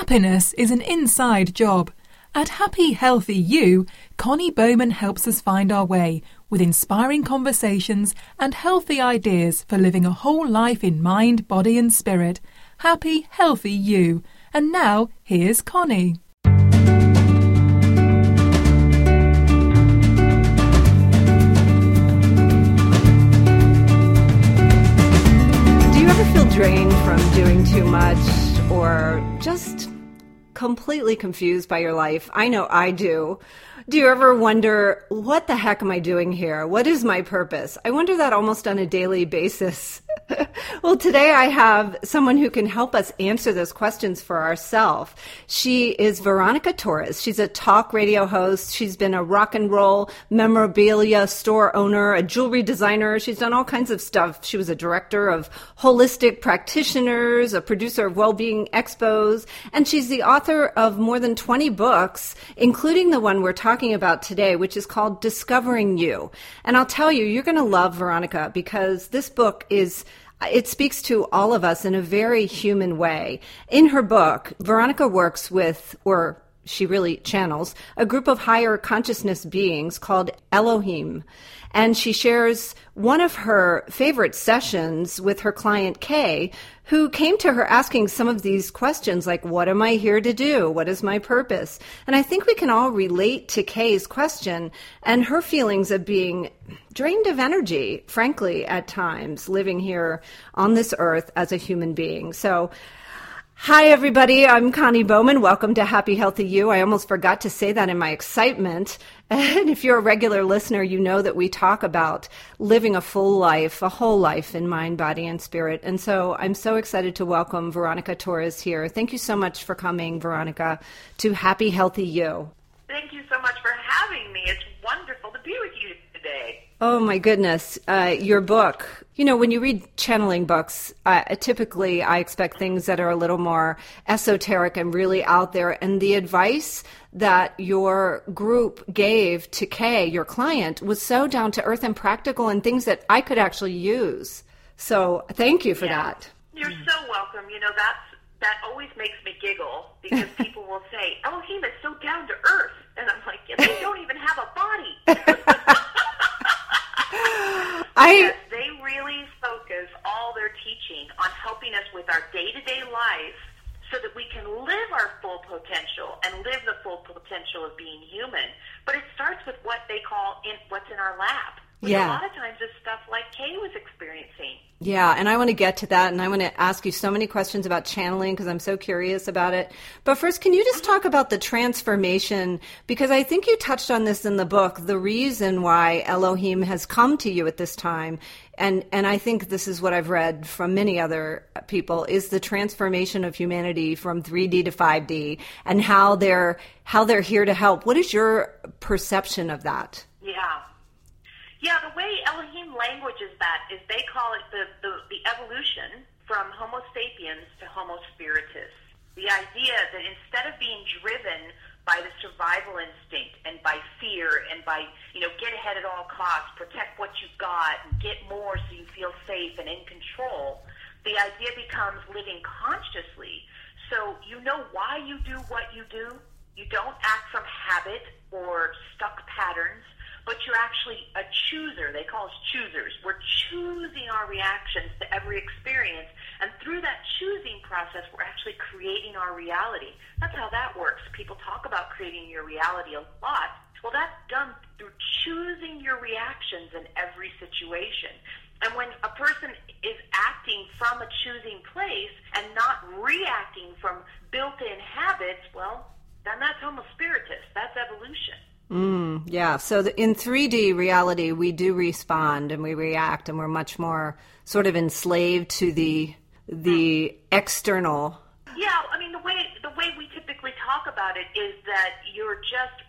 Happiness is an inside job. At Happy Healthy You, Connie Bowman helps us find our way with inspiring conversations and healthy ideas for living a whole life in mind, body, and spirit. Happy Healthy You. And now, here's Connie. Do you ever feel drained from doing too much or just completely confused by your life? I know I do. Do you ever wonder, what the heck am I doing here? What is my purpose? I wonder that almost on a daily basis. well, today I have someone who can help us answer those questions for ourselves. She is Veronica Torres. She's a talk radio host. She's been a rock and roll memorabilia store owner, a jewelry designer. She's done all kinds of stuff. She was a director of holistic practitioners, a producer of well-being expos, and she's the author of more than 20 books, including the one we're talking about today, which is called Discovering You. And I'll tell you, you're going to love Veronica because this book is it speaks to all of us in a very human way. In her book, Veronica works with, or she really channels, a group of higher consciousness beings called Elohim. And she shares one of her favorite sessions with her client Kay, who came to her asking some of these questions like, What am I here to do? What is my purpose? And I think we can all relate to Kay's question and her feelings of being drained of energy, frankly, at times, living here on this earth as a human being. So, Hi, everybody. I'm Connie Bowman. Welcome to Happy Healthy You. I almost forgot to say that in my excitement. And if you're a regular listener, you know that we talk about living a full life, a whole life in mind, body, and spirit. And so I'm so excited to welcome Veronica Torres here. Thank you so much for coming, Veronica, to Happy Healthy You. Thank you so much for having me. It's wonderful to be with you today. Oh my goodness. Uh, your book. You know, when you read channeling books, uh, typically I expect things that are a little more esoteric and really out there. And the advice that your group gave to Kay, your client, was so down to earth and practical and things that I could actually use. So thank you for yeah. that. You're so welcome. You know, that's that always makes me giggle because people will say, Elohim is so down to earth. And I'm like, yeah, they don't even have a body. I they really focus all their teaching on helping us with our day to day life so that we can live our full potential and live the full potential of being human. But it starts with what they call in what's in our lap. Which Yeah. a lot of times is stuff like Kay was experiencing. Yeah, and I want to get to that, and I want to ask you so many questions about channeling because I'm so curious about it. But first, can you just mm-hmm. talk about the transformation? Because I think you touched on this in the book, the reason why Elohim has come to you at this time, and and I think this is what I've read from many other people is the transformation of humanity from 3D to 5D, and how they're how they're here to help. What is your perception of that? Yeah. Yeah, the way Elohim languages that is they call it the, the, the evolution from Homo sapiens to Homo spiritus. The idea that instead of being driven by the survival instinct and by fear and by, you know, get ahead at all costs, protect what you've got, and get more so you feel safe and in control, the idea becomes living consciously. So you know why you do what you do. You don't act from habit or stuck patterns but you're actually chooser. They call us choosers. We're choosing our reactions to every experience, and through that choosing process, we're actually creating our reality. That's how that works. People talk about creating your reality a lot. Well, that's done through choosing your reactions in every situation. And when a person is acting from a choosing place and not reacting from built in habits, well, then that's Homo spiritus. That's evolution. Mm, yeah. So the, in 3D reality, we do respond and we react, and we're much more sort of enslaved to the the external. Yeah, I mean the way the way we typically talk about it is that you're just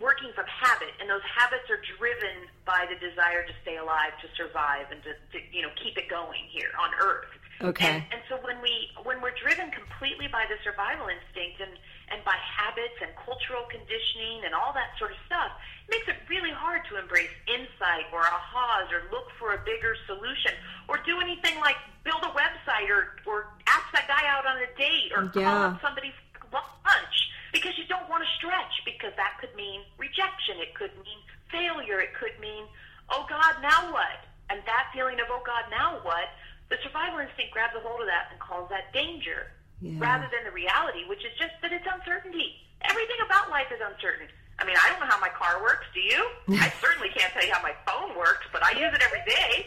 working from habit, and those habits are driven by the desire to stay alive, to survive, and to, to you know keep it going here on Earth. Okay. And, and so when we when we're driven completely by the survival instinct and and by habits and cultural conditioning and all that sort of stuff, it makes it really hard to embrace insight or ahas or look for a bigger solution or do anything like build a website or, or ask that guy out on a date or yeah. call up somebody for lunch because you don't want to stretch because that could mean rejection. It could mean failure. It could mean, oh God, now what? And that feeling of, oh God, now what? The survival instinct grabs a hold of that and calls that danger. Yeah. rather than the reality, which is just that it's uncertainty. Everything about life is uncertain. I mean, I don't know how my car works. Do you? I certainly can't tell you how my phone works, but I use it every day.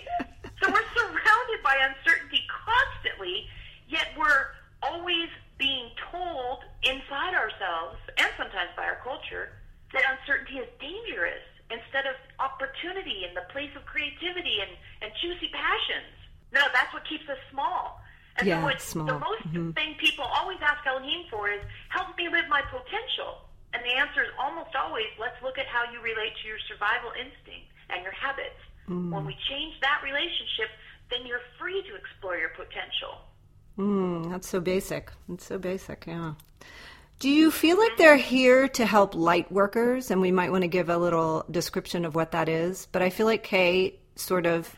So we're surrounded by uncertainty constantly, yet we're always being told inside ourselves and sometimes by our culture that uncertainty is dangerous instead of opportunity and the place of creativity and, and juicy passions. No, that's what keeps us small. And Yeah, so what small. the most thing people always ask Elohim for is, help me live my potential. And the answer is almost always, let's look at how you relate to your survival instinct and your habits. When we change that relationship, then you're free to explore your potential. Mm, that's so basic. It's so basic, yeah. Do you feel like they're here to help light workers? And we might want to give a little description of what that is. But I feel like Kay sort of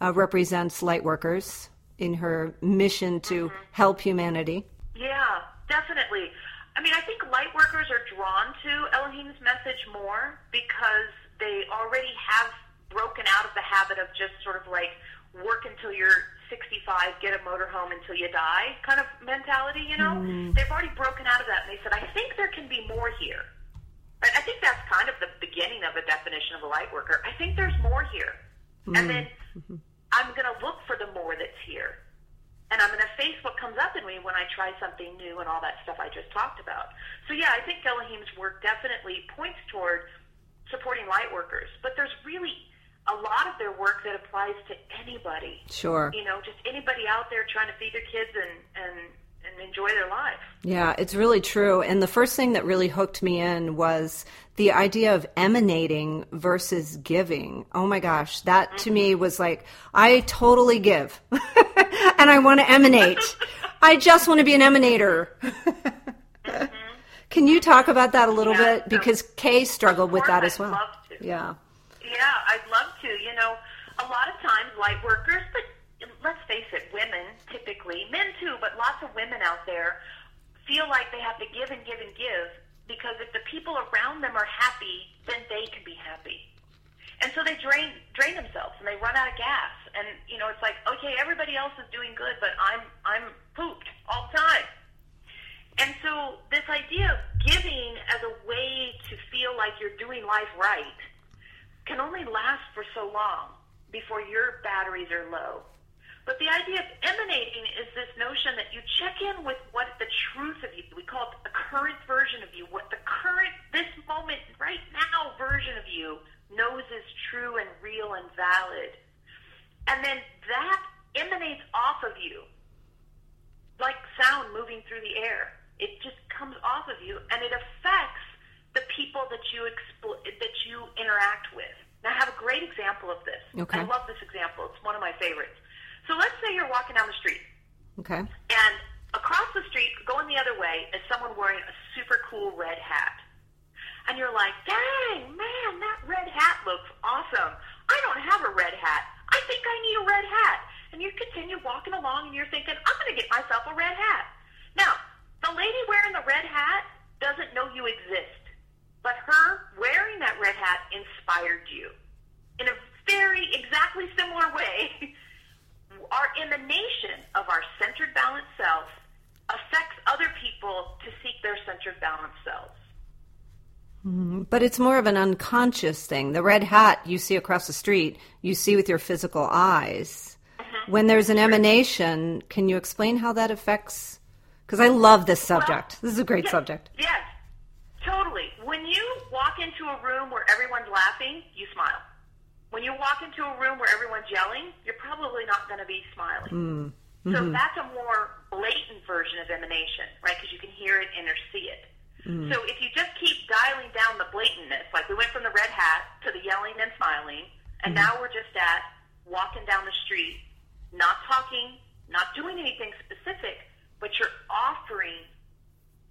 uh, represents light workers in her mission to help humanity. Yeah, definitely. I mean, I think light workers are drawn to Elohim's message more because they already have broken out of the habit of just sort of like work until you're 65, get a motorhome until you die kind of mentality, you know? Mm-hmm. They've already broken out of that and they said, I think there can be more here. I I think that's kind of the beginning of a definition of a light worker. I think there's more here. And mm-hmm. then mm-hmm. I'm going to look for the more that's here. And I'm going to face what comes up in me when I try something new and all that stuff I just talked about. So, yeah, I think Elohim's work definitely points toward supporting light workers. But there's really a lot of their work that applies to anybody. Sure. You know, just anybody out there trying to feed their kids and, and, and enjoy their life. Yeah, it's really true. And the first thing that really hooked me in was the idea of emanating versus giving. Oh my gosh, that to me mm-hmm. was like, I totally give and I want to emanate. I just want to be an emanator. Mm-hmm. Can you talk about that a little Yeah, bit? Because Kay struggled with that as I'd well. love to. Yeah. Yeah, I'd love to. You know, a lot of times light workers, but let's face it, women typically, men too, but lots of women out there feel like they have to give and give and give because if the people around them are happy, then they can be happy. And so they drain drain themselves and they run out of gas. And you know, it's like, okay, everybody else is doing good, but I'm I'm pooped all the time. And so this idea of giving as a way to feel like you're doing life right can only last for so long before your batteries are low. But the idea of emanating is this notion that you check in with what the truth of you, we call it the current version of you, what the current, this moment, right now version of you knows is true and real and valid. And then that emanates off of you like sound moving through the air. It just comes off of you, and it affects the people that you expl- that you interact with. Now, I have a great example of this. Okay. I love this example. It's one of my favorites. So let's say you're walking down the street, Okay. and across the street, going the other way, is someone wearing a super cool red hat. And you're like, dang, man, that red hat looks awesome. I don't have a red hat. I think I need a red hat. And you continue walking along and you're thinking, I'm going to get myself a red hat. Now, the lady wearing the red hat doesn't know you exist, but her wearing that red hat inspired you. In a very exactly similar way, our emanation of our centered balanced self affects other people to seek their centered balanced selves. Mm-hmm. But it's more of an unconscious thing. The red hat you see across the street, you see with your physical eyes. Mm-hmm. When there's an emanation, can you explain how that affects? Because I love this subject. this is a great Yes, subject. Yes, totally. When you walk into a room where everyone's laughing, you smile. When you walk into a room where everyone's yelling, you're probably not going to be smiling. Mm. So mm-hmm. that's a more blatant version of emanation, right? Because you can hear it and or see it. Mm. So if you just keep dialing down the blatantness, like we went from the red hat to the yelling and smiling, and mm-hmm. now we're just at walking down the street, not talking, not doing anything specific, but you're offering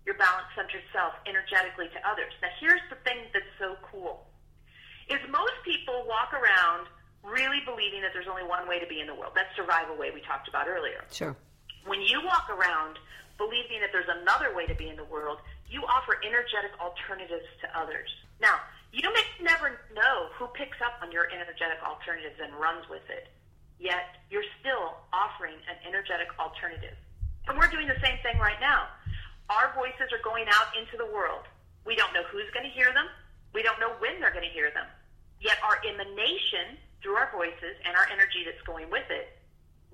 your balanced centered self energetically to others. Now, here's the thing that's so cool is most people walk around really believing that there's only one way to be in the world. That survival way we talked about earlier. Sure. When you walk around believing that there's another way to be in the world, you offer energetic alternatives to others. Now, You may never know who picks up on your energetic alternatives and runs with it, yet you're still offering an energetic alternative. And we're doing the same thing right now. Our voices are going out into the world. We don't know who's going to hear them. We don't know when they're going to hear them. Yet our emanation through our voices and our energy that's going with it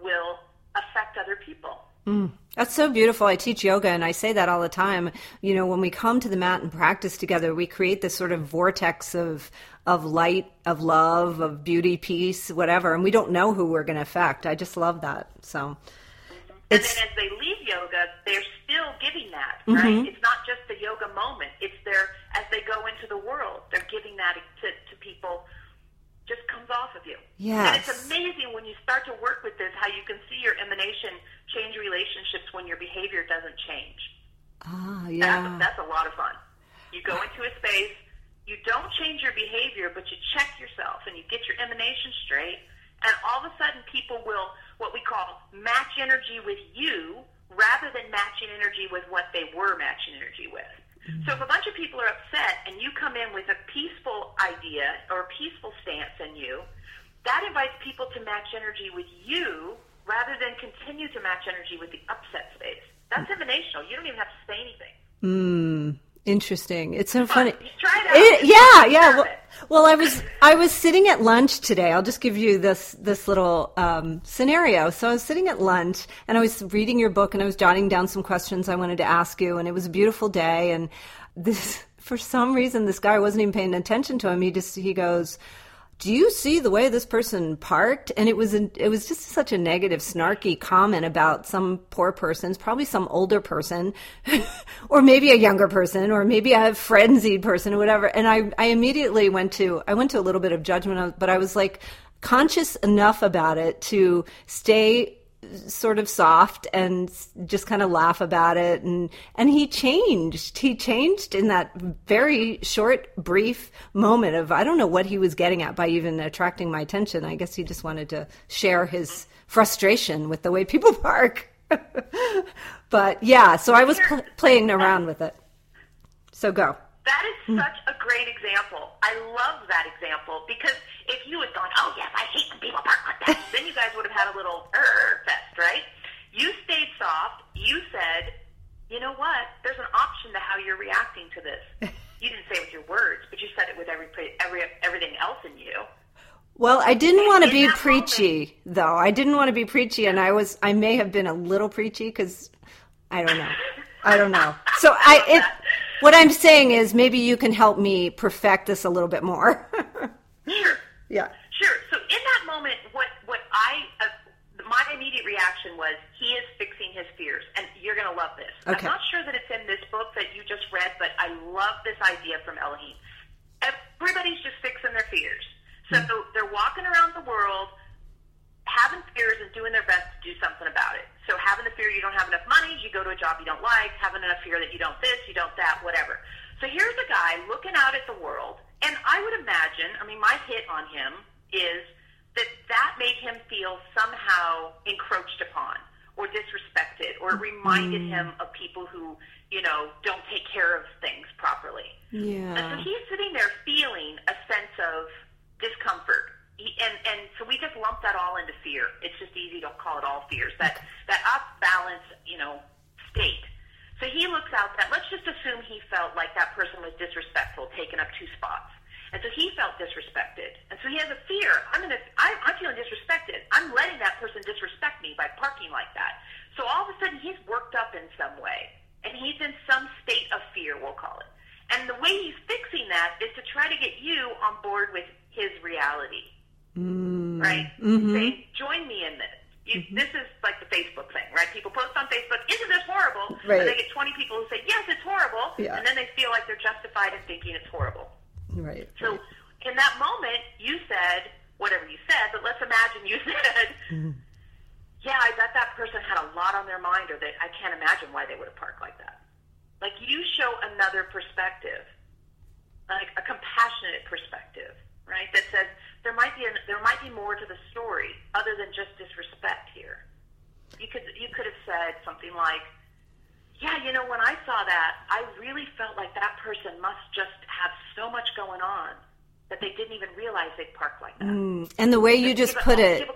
will affect other people. Mm, that's so beautiful. I teach yoga and I say that all the time. You know, when we come to the mat and practice together, we create this sort of vortex of of light, of love, of beauty, peace, whatever, and we don't know who we're going to affect. I just love that. So mm-hmm. And then as they leave yoga, they're still giving that, right? Mm-hmm. It's not just the yoga moment. It's their as they go into the world, they're giving that to, to people just comes off of you. Yes. And it's amazing when you start to work with this how you can see your emanation change relationships when your behavior doesn't change. Ah, yeah. That's, that's a lot of fun. You go into a space, you don't change your behavior, but you check yourself and you get your emanation straight, and all of a sudden people will what we call match energy with you rather than matching energy with what they were matching energy with. So if a bunch of people are upset and you come in with a peaceful idea or a peaceful stance in you, that invites people to match energy with you rather than continue to match energy with the upset space. That's emanational. You don't even have to say anything. Hmm. Interesting. It's so funny. It, yeah, yeah. Well, well, I was I was sitting at lunch today. I'll just give you this this little um, scenario. So I was sitting at lunch and I was reading your book and I was jotting down some questions I wanted to ask you. And it was a beautiful day. And this for some reason this guy wasn't even paying attention to him. He just he goes do you see the way this person parked? And it was an, it was just such a negative snarky comment about some poor person's probably some older person or maybe a younger person or maybe a frenzied person or whatever. And i i immediately went to i went to a little bit of judgment but i was like conscious enough about it to stay sort of soft and just kind of laugh about it. And and he changed. He changed in that very short brief moment of I don't know what he was getting at by even attracting my attention. I guess he just wanted to share his frustration with the way people park. But yeah so I was pl- playing around with it. So go. That is hmm. such a great example. I love that example because if you had gone, oh yes, I hate when people park like that, then you guys would have had a little er fest, right? You stayed soft. You said, you know what? There's an option to how you're reacting to this. You didn't say it with your words, but you said it with every every everything else in you. Well, I didn't want to be preachy, moment, though. I didn't want to be preachy, and I was. I may have been a little preachy because I don't know. I don't know. So I. It, what I'm saying is, maybe you can help me perfect this a little bit more. Yeah. Sure. So in that moment, what what I uh, my immediate reaction was he is fixing his fears, and you're going to love this. Okay. I'm not sure that it's in this book that you just read, but I love this idea from Elohim. Everybody's just fixing their fears. So mm. they're walking around the world having fears and doing their best to do something about it. So having the fear you don't have enough money, you go to a job you don't like, having enough fear that you don't this, you don't that, whatever. So here's a guy looking out at the world and I would imagine, I mean, my hit on him is that that made him feel somehow encroached upon or disrespected or it reminded mm. him of people who, you know, don't take care of things properly. Yeah. And so he's sitting there feeling a sense of discomfort. He, and and so we just lump that all into fear. It's just easy to call it all fears. That that off balance, you know, state. So he looks out that, let's just assume he felt like that person was disrespectful, taking up two spots. And so he felt disrespected. And so he has a fear. I'm gonna, I, I'm feeling disrespected. I'm letting that person disrespect me by parking like that. So all of a sudden he's worked up in some way. And he's in some state of fear, we'll call it. And the way he's fixing that is to try to get you on board with his reality. Mm. Right? Mm-hmm. Say, join me in this. You, mm-hmm. This is like the Facebook thing, right? People post on Facebook, "Isn't this horrible?" Right. And they get 20 people who say, "Yes, it's horrible," yeah. and then they feel like they're justified in thinking it's horrible. Right. So, right. in that moment, you said whatever you said, but let's imagine you said, mm-hmm. "Yeah, I bet that person had a lot on their mind, or that I can't imagine why they would have parked like that." Like you show another perspective, like a compassionate perspective, right? That says there might be a, there might be more to the story other than just disrespect here. You could you could have said something like, yeah, you know, when I saw that, I really felt like that person must just have so much going on that they didn't even realize they'd park like that. Mm. And the way you just Give put it,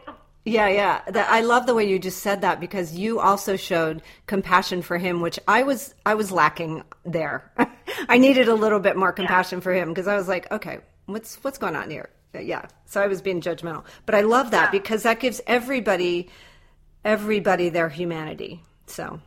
yeah, yeah. That, I love the way you just said that because you also showed compassion for him, which I was I was lacking there. I needed a little bit more compassion for him because I was like, okay, what's what's going on here? Yeah. So I was being judgmental, but I love that Yeah. because that gives everybody everybody their humanity. So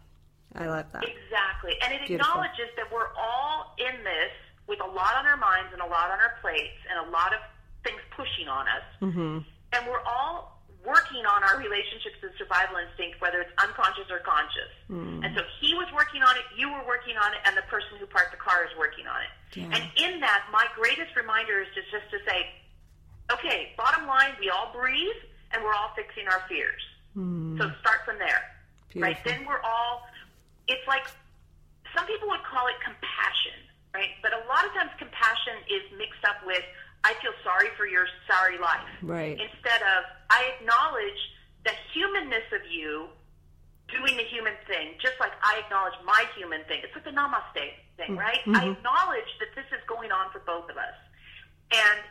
I love that. Exactly. And it Beautiful. acknowledges that we're all in this with a lot on our minds and a lot on our plates and a lot of things pushing on us. Mm-hmm. And we're all working on our relationships and survival instinct, whether it's unconscious or conscious. Hmm. And so he was working on it, you were working on it, and the person who parked the car is working on it. Yeah. And in that, my greatest reminder is just, just to say, okay, bottom line, we all breathe and we're all fixing our fears. Hmm. So start from there. Right? Then we're all, it's like, some people would call it compassion, right? But a lot of times compassion is mixed up with, I feel sorry for your sorry life. Right. Instead of, I acknowledge the humanness of you doing the human thing, just like I acknowledge my human thing. It's like the namaste thing, mm-hmm. right? I mm-hmm. acknowledge that this is going on for both of us. And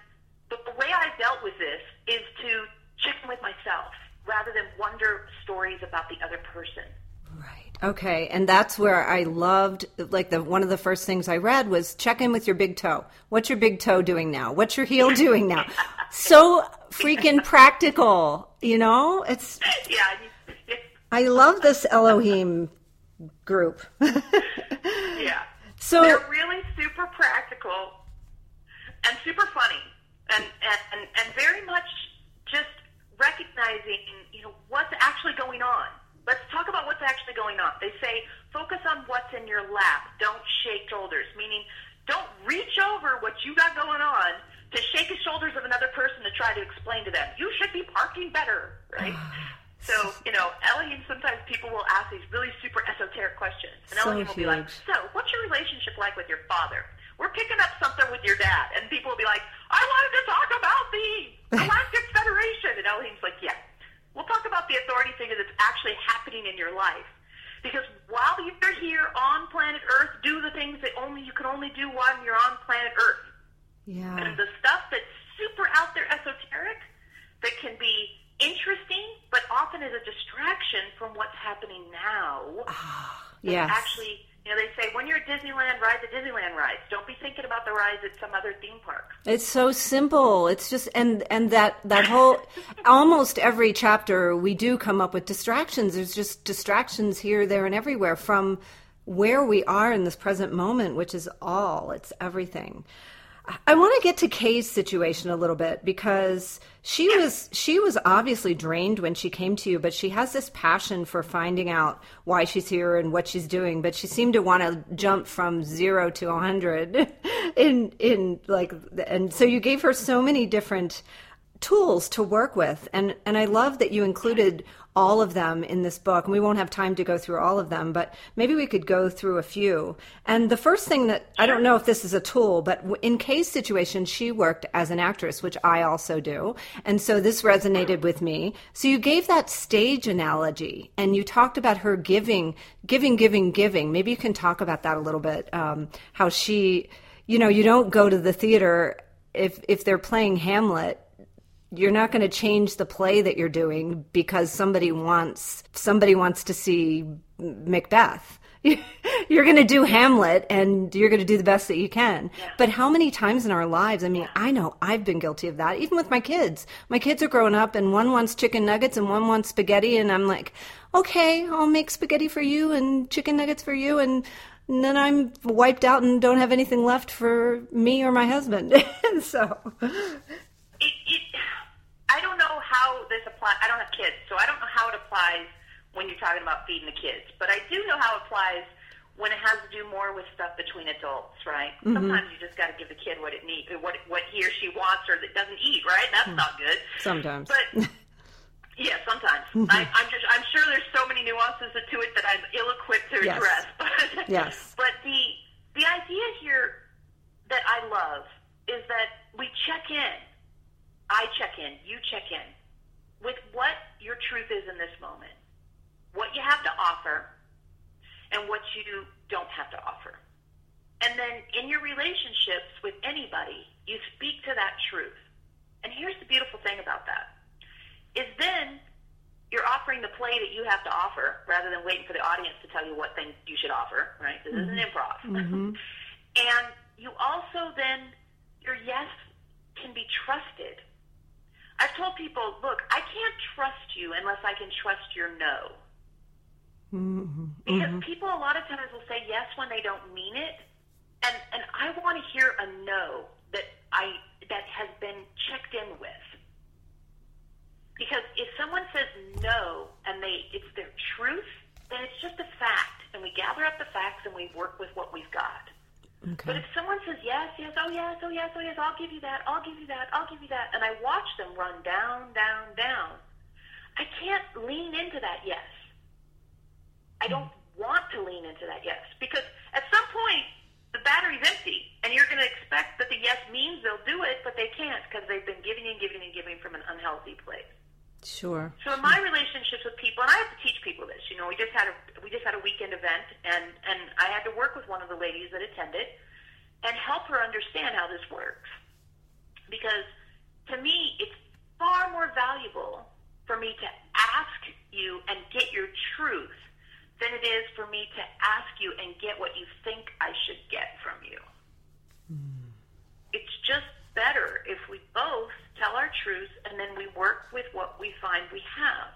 the, the way I dealt with this is to check in with myself rather than wonder stories about the other person. Right. Okay. And that's where I loved like the one of the first things I read was check in with your big toe. What's your big toe doing now? What's your heel doing now? So freaking practical, you know? It's Yeah. I love this Elohim group. Yeah. So They're really super practical and super funny and, and, and, and very much just recognizing, you know, what's actually going on. Let's talk about what's actually going on. They say focus on what's in your lap. Don't shake shoulders, meaning don't reach over what you got going on to shake the shoulders of another person to try to explain to them, you should be parking better, right? So, you know, Elohim, sometimes people will ask these really super esoteric questions. And So Elohim will be like, so, what's your relationship like with your father? We're picking up something with your dad. And people will be like, I wanted to talk about the Galactic Federation. And Elohim's like, yeah, we'll talk about the authority figure that's actually happening in your life. Because while you're here on planet Earth, do the things that only you can only do while you're on planet Earth. yeah. And the stuff that's super out there esoteric that can be interesting, but often is a distraction from what's happening now. Ah, yes. Actually, you know, they say when you're at Disneyland, ride the Disneyland rides. Don't be thinking about the rides at some other theme park. It's so simple. It's just and and that that whole almost every chapter we do come up with distractions. There's just distractions here, there, and everywhere from where we are in this present moment, which is all. It's everything. I want to get to Kay's situation a little bit because she was she was obviously drained when she came to you, but she has this passion for finding out why she's here and what she's doing. But she seemed to want to jump from zero to hundred in in like and so you gave her so many different tools to work with and and I love that you included all of them in this book and we won't have time to go through all of them but maybe we could go through a few. And the first thing that I don't know if this is a tool but in Kay's situation she worked as an actress which I also do and so this resonated with me. So you gave that stage analogy and you talked about her giving giving giving giving. Maybe you can talk about that a little bit um, how she you know you don't go to the theater if if they're playing Hamlet you're not going to change the play that you're doing because somebody wants somebody wants to see Macbeth. You're going to do Hamlet and you're going to do the best that you can. But how many times in our lives, I mean, I know I've been guilty of that, even with my kids. My kids are growing up and one wants chicken nuggets and one wants spaghetti. And I'm like, okay, I'll make spaghetti for you and chicken nuggets for you. And, and then I'm wiped out and don't have anything left for me or my husband. so. It, it, I don't know how this applies. I don't have kids, so I don't know how it applies when you're talking about feeding the kids. But I do know how it applies when it has to do more with stuff between adults, right? Mm-hmm. Sometimes you just got to give the kid what it needs, what what he or she wants, or that doesn't eat, right? That's hmm. not good. Sometimes. But yeah, sometimes mm-hmm. I, I'm just I'm sure there's so many nuances to it that I'm ill-equipped to Yes. address. But Yes. but the the idea here that I love is that we check in. I check in. You check in with what your truth is in this moment, what you have to offer, and what you don't have to offer. And then in your relationships with anybody, you speak to that truth. And here's the beautiful thing about that is then you're offering the play that you have to offer rather than waiting for the audience to tell you what thing you should offer, right? This mm-hmm. is an improv. Mm-hmm. and you also then, your yes can be trusted. I've told people, look, I can't trust you unless I can trust your no. Mm-hmm. Because mm-hmm. people a lot of times will say yes when they don't mean it, and and I want to hear a no that I that has been checked in with. Because if someone says no and they it's their truth, then it's just a fact, and we gather up the facts and we work with what we've got. Okay. But if someone says yes, yes, oh yes, oh yes, oh yes, I'll give you that, I'll give you that, I'll give you that, and I watch them run down, down, down, I can't lean into that yes. I don't want to lean into that yes because at some point the battery's empty, and you're going to expect that the yes means they'll do it, but they can't because they've been giving and giving and giving from an unhealthy place. Sure. So in my relationships with people, and I have to teach people this. You know, we just had a we just had a weekend event, and and I had to work with one of the ladies that attended, and help her understand how this works. Because to me, it's far more valuable for me to ask you and get your truth than it is for me to ask you and get what you think I should get from you. Mm. It's just better if we both tell our truth and then we work with what we find we have.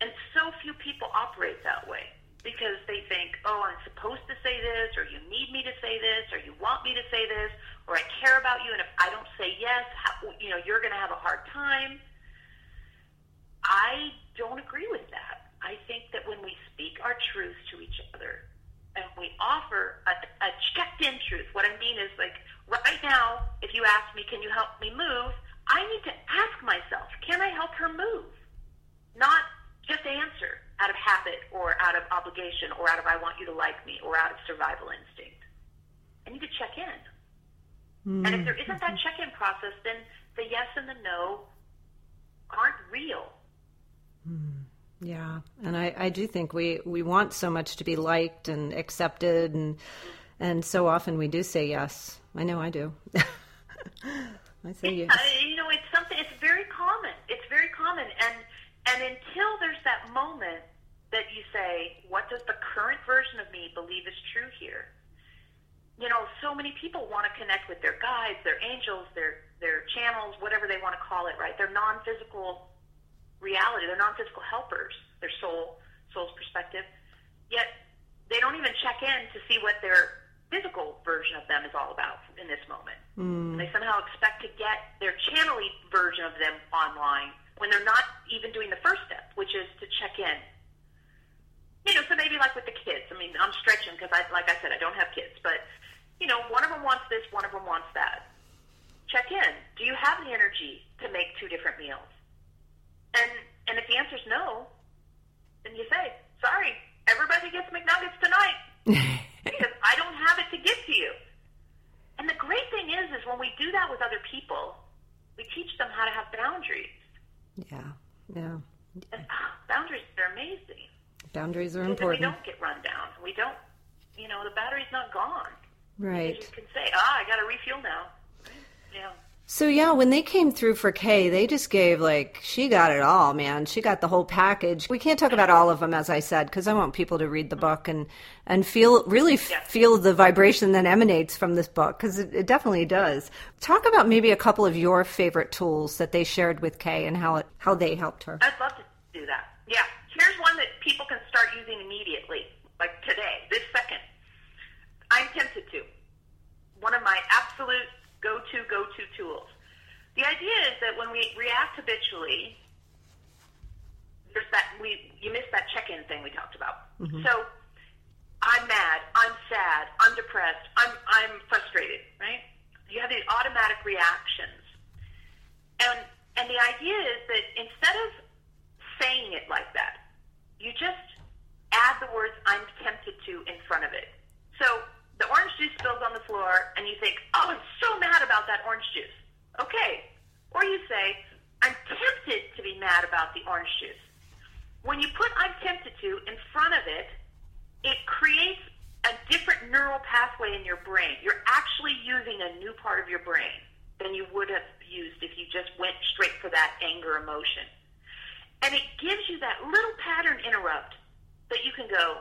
And so few people operate that way because they think, oh, I'm supposed to say this, or you need me to say this, or you want me to say this, or I care about you, and if I don't say yes, how, you know, you're going to have a hard time. I don't agree with that. I think that when we speak our truth to each other and we offer a, a checked in truth, what I mean is like right now, if you ask me, can you help me move? I need to ask myself, can I help her move? Not just answer out of habit or out of obligation or out of I want you to like me or out of survival instinct. I need to check in. Mm. And if there isn't that check in process, then the yes and the no aren't real. Mm. Yeah, and I, I do think we, we want so much to be liked and accepted, and and so often we do say yes. I know I do. I say yes. Uh, you know, it's something. It's very common. It's very common, and and until there's that moment that you say, "What does the current version of me believe is true here?" You know, so many people want to connect with their guides, their angels, their their channels, whatever they want to call it. Right? Their non-physical reality. They're non-physical helpers. Their soul, soul's perspective. Yet they don't even check in to see what their physical version of them is all about in this moment. Mm. They somehow expect to get their channeling version of them online when they're not even doing the first step, which is to check in. You know, so maybe like with the kids. I mean, I'm stretching because I, like I said, I don't have kids, but you know, one of them wants this, one of them wants that. Check in. Do you have the energy to make two different meals? And and if the answer is no, then you say, sorry, everybody gets McNuggets tonight. because I don't have it to give to you. And the great thing is, is when we do that with other people, we teach them how to have boundaries. Yeah, yeah. And, ah, boundaries are amazing. Boundaries are because important. We don't get run down. We don't, you know, the battery's not gone. Right. Because you can say, ah, I got to refuel now. Yeah. So yeah, when they came through for Kay, they just gave like she got it all, man. She got the whole package. We can't talk about all of them, as I said, because I want people to read the book and and feel really yeah. feel the vibration that emanates from this book because it, it, definitely does. Talk about maybe a couple of your favorite tools that they shared with Kay and how it how they helped her. I'd love to do that. Yeah, here's one that people can start using immediately, like today, this second. I'm tempted to. One of my absolute go-to go-to tools. The idea is that when we react habitually, there's that we you miss that check-in thing we talked about. Mm-hmm. So I'm mad, I'm sad, I'm depressed, I'm I'm frustrated, right? You have these automatic reactions. And and the idea is that instead of saying it like that, you just add the words I'm tempted to in front of it. So the orange juice spills on the floor, and you think, oh, I'm so mad about that orange juice. Okay. Or you say, I'm tempted to be mad about the orange juice. When you put I'm tempted to in front of it, it creates a different neural pathway in your brain. You're actually using a new part of your brain than you would have used if you just went straight for that anger emotion. And it gives you that little pattern interrupt that you can go,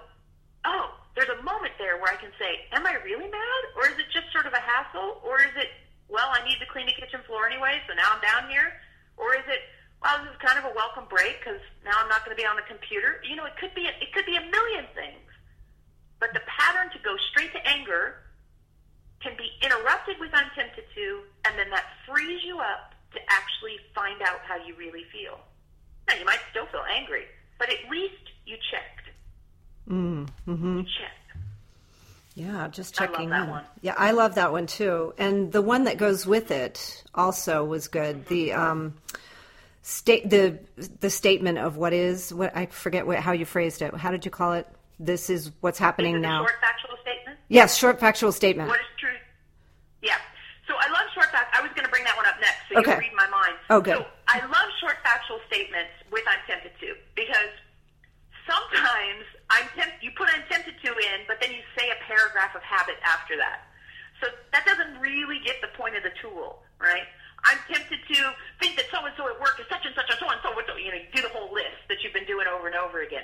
oh, there's a moment there where I can say, am I really mad? Or is it just sort of a hassle? Or is it, well, I need to clean the kitchen floor anyway, so now I'm down here? Or is it, well, this is kind of a welcome break because now I'm not going to be on the computer? You know, it could be a, it could be a million things. But the pattern to go straight to anger can be interrupted with I'm tempted to, and then that frees you up to actually find out how you really feel. Now, you might still feel angry, but at least you checked. Mm, hmm You. Yeah, just I love checking that in. one. Yeah, I love that one too. And the one that goes with it also was good. The um, state the the statement of what is what I forget what, how you phrased it. How did you call it? This is what's happening Is now. short factual statement? Yes, short factual statement. What is true? Yeah. So I love short facts. I was going to bring that one up next, so Okay. you'll read my mind. Oh, good. So I love short factual statements with I'm tempted to because sometimes I'm tempted. You put I'm tempted to in, but then you say a paragraph of habit after that. So that doesn't really get the point of the tool, right? I'm tempted to think that so and so at work is such and such and so and so. You know, you do the whole list that you've been doing over and over again.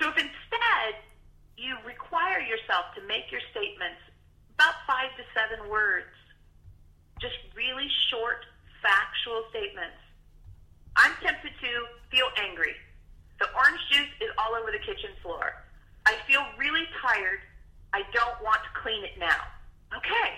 So if instead you require yourself to make your statements about five to seven words, just really short, factual statements. I'm tempted to feel angry. The orange juice is all over the kitchen floor. I feel really tired. I don't want to clean it now. Okay.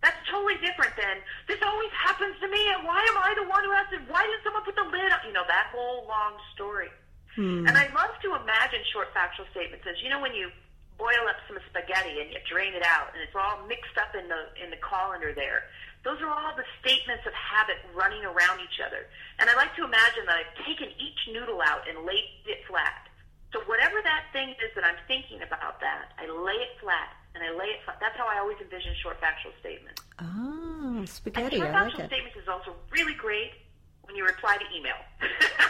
That's totally different than this always happens to me and why am I the one who has to why did someone put the lid on you know, that whole long story. Hmm. And I love to imagine short factual statements as you know when you boil up some spaghetti and you drain it out and it's all mixed up in the in the colander there. Those are all the statements of habit running around each other. And I like to imagine that I've taken each noodle out and laid it flat. So whatever that thing is that I'm thinking about that, I lay it flat and I lay it flat. That's how I always envision short factual statements. Oh, And spaghetti. short I like factual it. statements is also really great when you reply to email.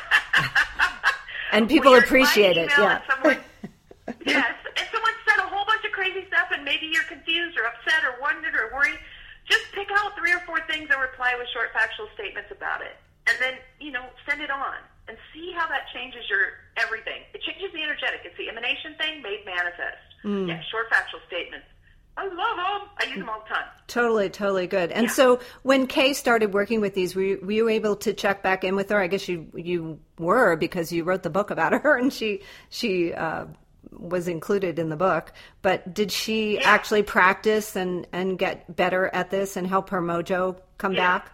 And people appreciate it, yeah. someone, yes, and someone said a whole bunch of crazy stuff, and maybe you're confused or upset or wondered or worried. Just pick out three or four things and reply with short factual statements about it, and then you know send it on and see how that changes your everything. It changes the energetic. It's the emanation thing made manifest. Mm. Yeah, short factual statements. I love them. I use them all the time. Totally, totally good. And Yeah. so, when Kay started working with these, were you, were you able to check back in with her? I guess you you were because you wrote the book about her, and she she uh, was included in the book. But did she Yeah. actually practice and and get better at this and help her mojo come Yeah. back?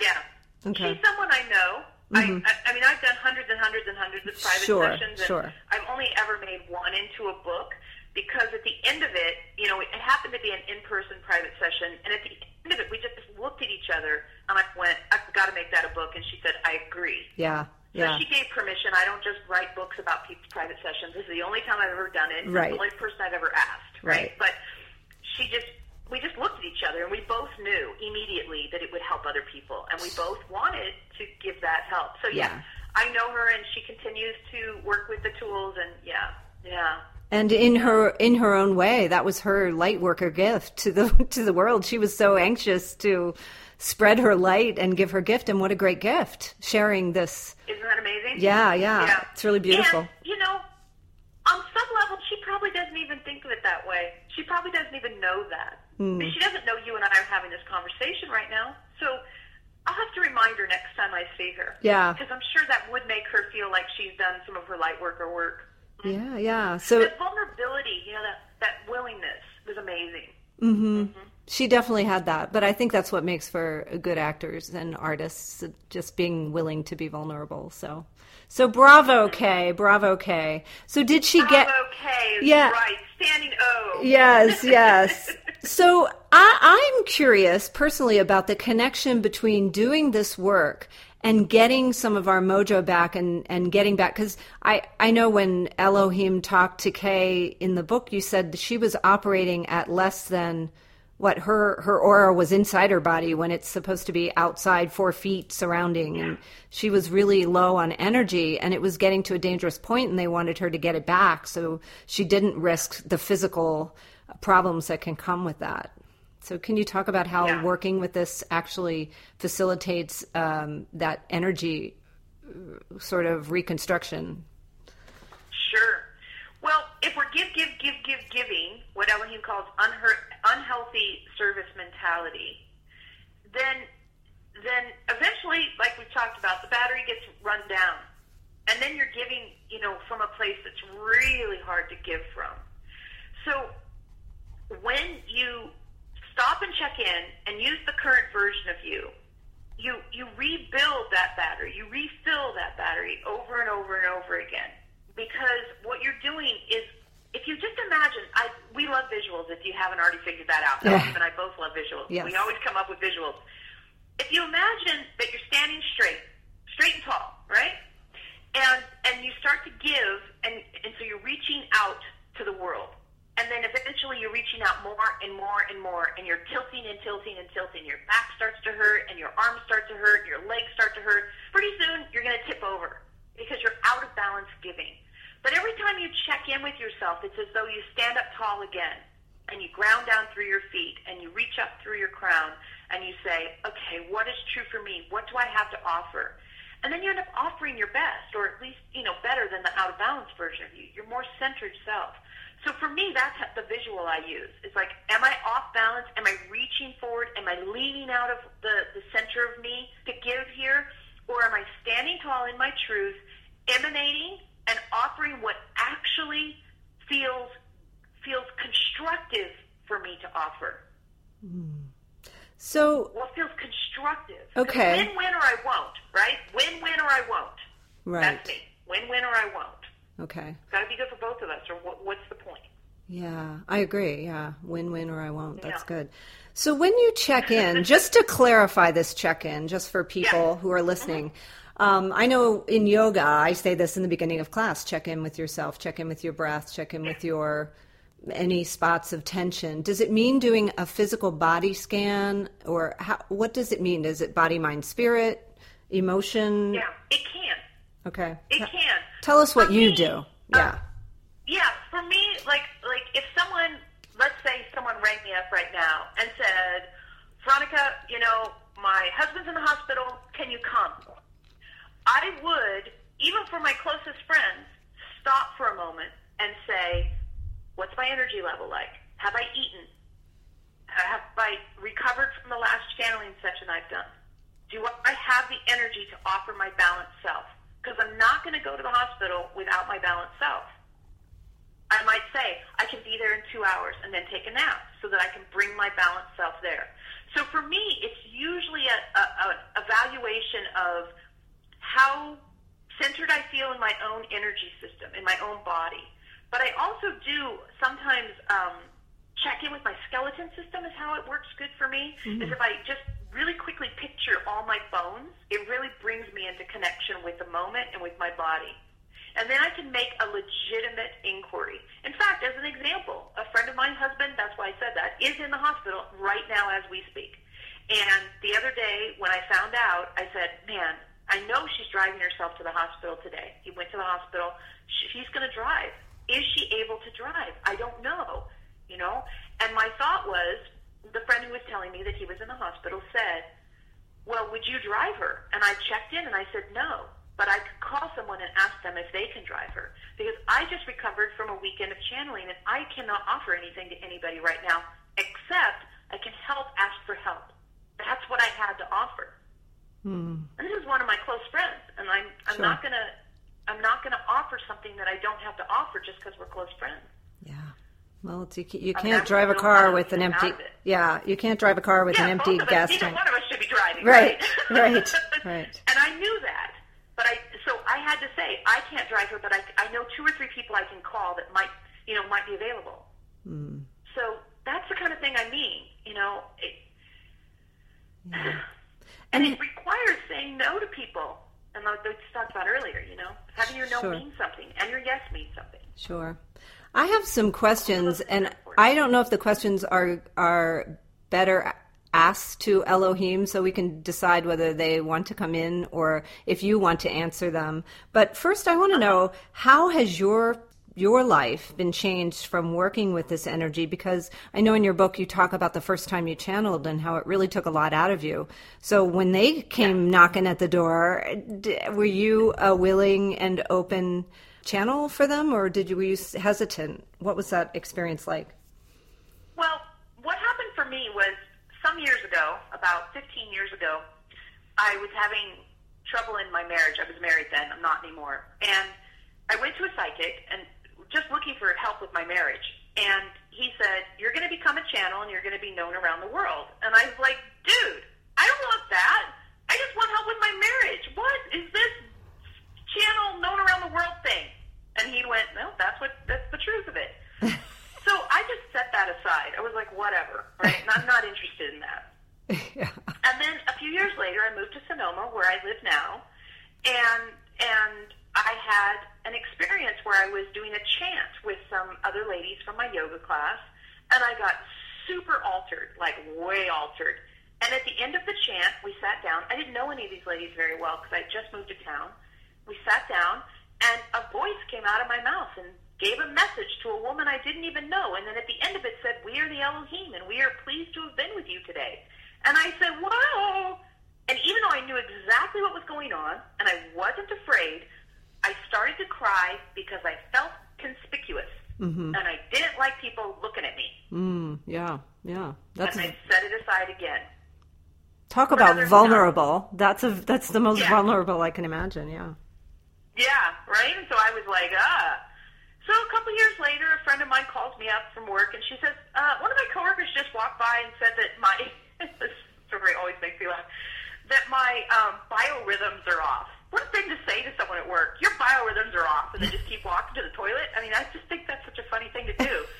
Yeah. Okay. She's someone I know. I, mm-hmm. I, I mean, I've done hundreds and hundreds and hundreds of private Sure, sessions, and sure. I've only ever made one into a book because at the end of it, you know, it happened to be an in-person private session, and at the end of it, we just looked at each other, and I went, "I've got to make that a book," and she said, "I agree." Yeah, So she gave permission. I don't just write books about people's private sessions. This is the only time I've ever done it. It's Right. the only person I've ever asked. Right. But she just, we just looked at each other and we both knew immediately that it would help other people. And we both wanted to give that help. So yeah, Yeah. I know her and she continues to work with the tools and yeah, yeah. and in her in her own way, that was her light worker gift to the to the world. She was so anxious to spread her light and give her gift, and what a great gift sharing this. Isn't that amazing? Yeah, yeah, it's really beautiful. And, you know, on some level, she probably doesn't even think of it that way. She probably doesn't even know that. Hmm. I she doesn't know you and I are having this conversation right now. So I'll have to remind her next time I see her. Yeah. Because I'm sure that would make her feel like she's done some of her light work or work. Yeah, yeah. So The vulnerability, you know, that, that willingness was amazing. Mm-hmm. Mm-hmm. She definitely had that, but I think that's what makes for good actors and artists, just being willing to be vulnerable. So, so bravo, Kay, bravo, Kay. So did she get? okay, Yeah. right. Standing O. Yes, yes. So I, I'm curious personally about the connection between doing this work and getting some of our mojo back and, and getting back because I, I know when Elohim talked to Kay in the book, you said she was operating at less than what her her aura was inside her body when it's supposed to be outside four feet surrounding. And she was really low on energy and it was getting to a dangerous point and they wanted her to get it back. So she didn't risk the physical problems that can come with that. So can you talk about how Yeah. working with this actually facilitates um, that energy uh, sort of reconstruction? Sure. Well, if we're give, give, give, give, giving, what Eloheim calls unher- unhealthy service mentality, then then eventually, like we've talked about, the battery gets run down, and then you're giving, you know, from a place that's really hard to give from. So when you stop and check in and use the current version of you, you you rebuild that battery, you refill that battery over and over and over again. Because what you're doing is, if you just imagine, I we love visuals. If you haven't already figured that out, Yeah. And I both love visuals. Yes. We always come up with visuals. If you imagine that you're standing straight, straight and tall, right? And and you start to give, and and so you're reaching out to the world, and then eventually you're reaching out more and more and more, and you're tilting and tilting and tilting. Your back starts to hurt, and your arms start to hurt, your legs start to hurt. Pretty soon you're going to tip over because you're out of balance giving. But every time you check in with yourself, it's as though you stand up tall again and you ground down through your feet and you reach up through your crown and you say, okay, what is true for me? What do I have to offer? And then you end up offering your best, or at least, you know, better than the out of balance version of you, your more centered self. So for me, that's the visual I use. It's like, am I off balance? Am I reaching forward? Am I leaning out of the, the center of me to give here? Or am I standing tall in my truth, emanating and offering what actually feels feels constructive for me to offer? so What feels constructive? Okay. Win win or I won't, right? Win win or I won't. right That's me. Win win or I won't. okay Got to be good for both of us, or what, what's the point? Yeah, I agree. Yeah, win win or I won't. That's Yeah. good. So when you check in, just to clarify this check in, just for people who are mm-hmm. listening, um, I know in yoga, I say this in the beginning of class check in with yourself, check in with your breath, check in with your any spots of tension. Does it mean doing a physical body scan or how, what does it mean? Is it body, mind, spirit, emotion? Yeah, it can. Okay. It can. Tell us what For you me, do. uh, Yeah. Yeah, for me, like like if someone, let's say someone rang me up right now and said, Veronica, you know, my husband's in the hospital. Can you come? I would, even for my closest friends, stop for a moment and say, What's my energy level like? Have I eaten? Have I recovered from the last channeling session I've done? Do I have the energy to offer my balanced self? Because I'm not going to go to the hospital without my balanced self. I might say, I can be there in two hours and then take a nap so that I can bring my balanced self there. So for me, it's usually a, a, a evaluation of how centered I feel in my own energy system, in my own body. But I also do sometimes um, check in with my skeleton system is how it works good for me. Is if I just really quickly picture all my bones, it really brings me into connection with the moment and with my body. And then I can make a legitimate inquiry. In fact, as an example, a friend of mine, husband, that's why I said that, is in the hospital right now as we speak. And the other day when I found out, I said, man, I know she's driving herself to the hospital today. He went to the hospital. She- She's going to drive. Is she able to drive? I don't know, you know? And my thought was, the friend who was telling me that he was in the hospital said, well, would you drive her? And I checked in and I said no, but I could call someone and ask them if they can drive her because I just recovered from a weekend of channeling and I cannot offer anything to anybody right now except I can help ask for help. That's what I had to offer. And this is one of my close friends, and I'm I'm Sure. not gonna I'm not gonna offer something that I don't have to offer just because we're close friends. Yeah. Well, it's, you, you can't I drive a car with an empty. out of it. Yeah, you can't drive a car with yeah, an empty of gas tank. Neither one of us should be driving. Right, Right. right, right. And I knew that, but I so I had to say I can't drive her, but I I know two or three people I can call that might you know might be available. Hmm. So that's the kind of thing I mean. You know, it, and And it requires saying no to people. And like we talked about earlier, you know, having your no Sure. mean something and your yes mean something. Sure. I have some questions, and I don't know if the questions are are better asked to Eloheim so we can decide whether they want to come in or if you want to answer them. But first, I want to uh-huh. know how has your your life been changed from working with this energy because I know in your book you talk about the first time you channeled and how it really took a lot out of you. So when they came knocking at the door, were you a willing and open channel for them or did you were you hesitant? What was that experience like? Well, what happened for me was some years ago, about 15 years ago, I was having trouble in my marriage. I was married then, I'm not anymore. And I went to a psychic and just looking for help with my marriage. And he said, You're going to become a channel and you're going to be known around the world. And I was like, Dude, I don't want that. I just want help with my marriage. What is this channel known around the world thing? And he went, No, that's what that's the truth of it. so I just set that aside. I was like, whatever, right? I'm not interested in that. Yeah. And then a few years later, I moved to Sonoma, where I live now, and and I had an experience where I was doing a chant with some other ladies from my yoga class, and I got super altered, like way altered. And at the end of the chant, we sat down. I didn't know any of these ladies very well because I just moved to town. We sat down, and a voice came out of my mouth and gave a message to a woman I didn't even know. And then at the end of it said, We are the Eloheim, and we are pleased to have been with you today. And I said, Wow. And even though I knew exactly what was going on, and I wasn't afraid, I started to cry because I felt conspicuous. Mm-hmm. And I didn't like people looking at me. Mm, yeah, yeah. That's and I set it aside again. Talk about vulnerable. That's a that's the most yeah. vulnerable I can imagine. Yeah. Yeah. Right. And so I was like, ah. So a couple years later, a friend of mine calls me up from work, and she says, uh, one of my coworkers just walked by and said that my this story always makes me laugh that my um, biorhythms are off what a thing to say to someone at work. Your biorhythms are off, and then just keep walking to the toilet. I mean, I just think that's such a funny thing to do.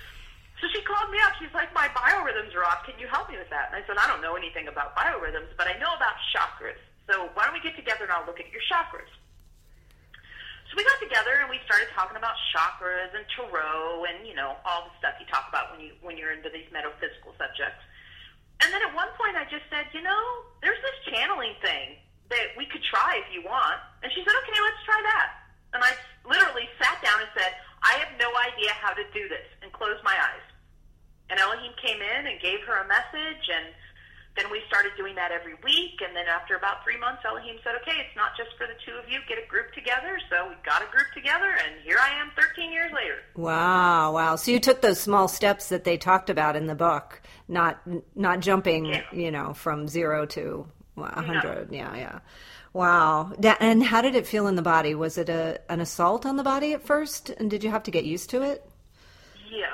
So she called me up. She's like, "My biorhythms are off. Can you help me with that?" And I said, "I don't know anything about biorhythms, but I know about chakras. So why don't we get together and I'll look at your chakras." So we got together and we started talking about chakras and tarot and you know all the stuff you talk about when you when you're into these metaphysical subjects. And then at one point I just said, you know, there's this channeling thing that we could try if you want. And she said, okay, let's try that. And I literally sat down and said, I have no idea how to do this, and closed my eyes. And Eloheim came in and gave her a message, and then we started doing that every week. And then after about three months, Eloheim said, okay, it's not just for the two of you, get a group together. So we got a group together, and here I am 13 years later. Wow, wow. So you took those small steps that they talked about in the book, not not jumping, yeah. you know, from zero to a hundred. Yeah. yeah, yeah. Wow. And how did it feel in the body? Was it a an assault on the body at first, and did you have to get used to it? Yeah.